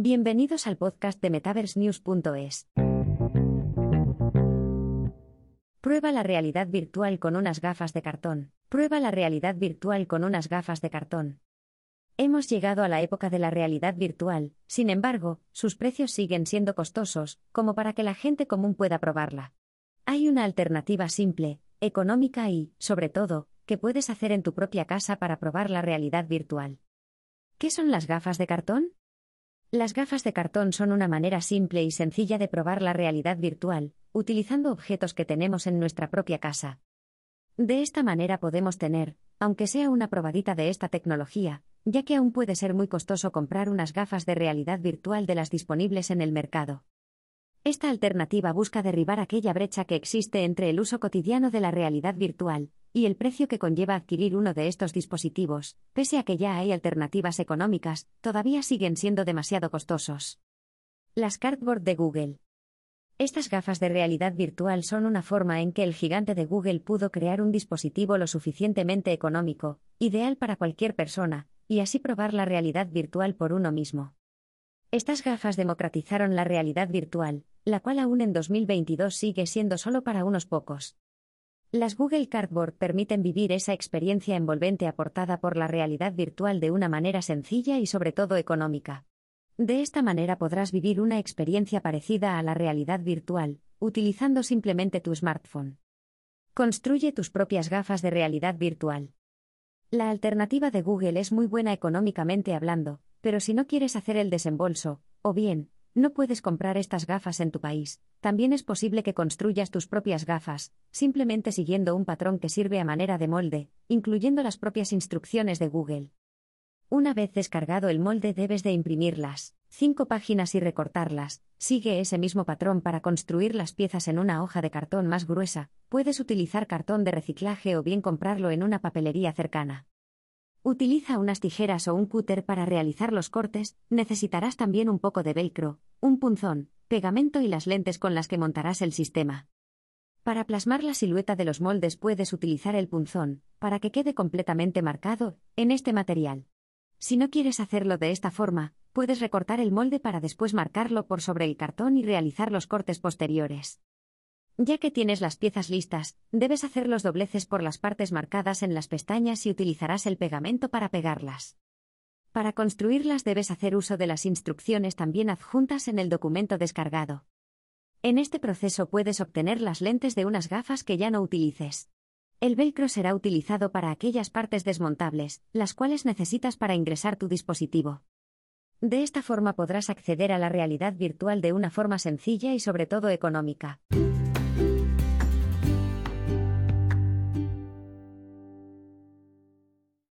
Bienvenidos al podcast de MetaverseNews.es. Prueba la realidad virtual con unas gafas de cartón. Prueba la realidad virtual con unas gafas de cartón. Hemos llegado a la época de la realidad virtual, sin embargo, sus precios siguen siendo costosos, como para que la gente común pueda probarla. Hay una alternativa simple, económica y, sobre todo, que puedes hacer en tu propia casa para probar la realidad virtual. ¿Qué son las gafas de cartón? Las gafas de cartón son una manera simple y sencilla de probar la realidad virtual, utilizando objetos que tenemos en nuestra propia casa. De esta manera podemos tener, aunque sea una probadita de esta tecnología, ya que aún puede ser muy costoso comprar unas gafas de realidad virtual de las disponibles en el mercado. Esta alternativa busca derribar aquella brecha que existe entre el uso cotidiano de la realidad virtual y el precio que conlleva adquirir uno de estos dispositivos, pese a que ya hay alternativas económicas, todavía siguen siendo demasiado costosos. Las Cardboard de Google. Estas gafas de realidad virtual son una forma en que el gigante de Google pudo crear un dispositivo lo suficientemente económico, ideal para cualquier persona, y así probar la realidad virtual por uno mismo. Estas gafas democratizaron la realidad virtual, la cual aún en 2022 sigue siendo solo para unos pocos. Las Google Cardboard permiten vivir esa experiencia envolvente aportada por la realidad virtual de una manera sencilla y sobre todo económica. De esta manera podrás vivir una experiencia parecida a la realidad virtual, utilizando simplemente tu smartphone. Construye tus propias gafas de realidad virtual. La alternativa de Google es muy buena económicamente hablando, pero si no quieres hacer el desembolso, o bien, no puedes comprar estas gafas en tu país. También es posible que construyas tus propias gafas, simplemente siguiendo un patrón que sirve a manera de molde, incluyendo las propias instrucciones de Google. Una vez descargado el molde debes de imprimirlas, cinco páginas y recortarlas. Sigue ese mismo patrón para construir las piezas en una hoja de cartón más gruesa. Puedes utilizar cartón de reciclaje o bien comprarlo en una papelería cercana. Utiliza unas tijeras o un cúter para realizar los cortes, necesitarás también un poco de velcro, un punzón, pegamento y las lentes con las que montarás el sistema. Para plasmar la silueta de los moldes puedes utilizar el punzón, para que quede completamente marcado, en este material. Si no quieres hacerlo de esta forma, puedes recortar el molde para después marcarlo por sobre el cartón y realizar los cortes posteriores. Ya que tienes las piezas listas, debes hacer los dobleces por las partes marcadas en las pestañas y utilizarás el pegamento para pegarlas. Para construirlas debes hacer uso de las instrucciones también adjuntas en el documento descargado. En este proceso puedes obtener las lentes de unas gafas que ya no utilices. El velcro será utilizado para aquellas partes desmontables, las cuales necesitas para ingresar tu dispositivo. De esta forma podrás acceder a la realidad virtual de una forma sencilla y sobre todo económica. thank you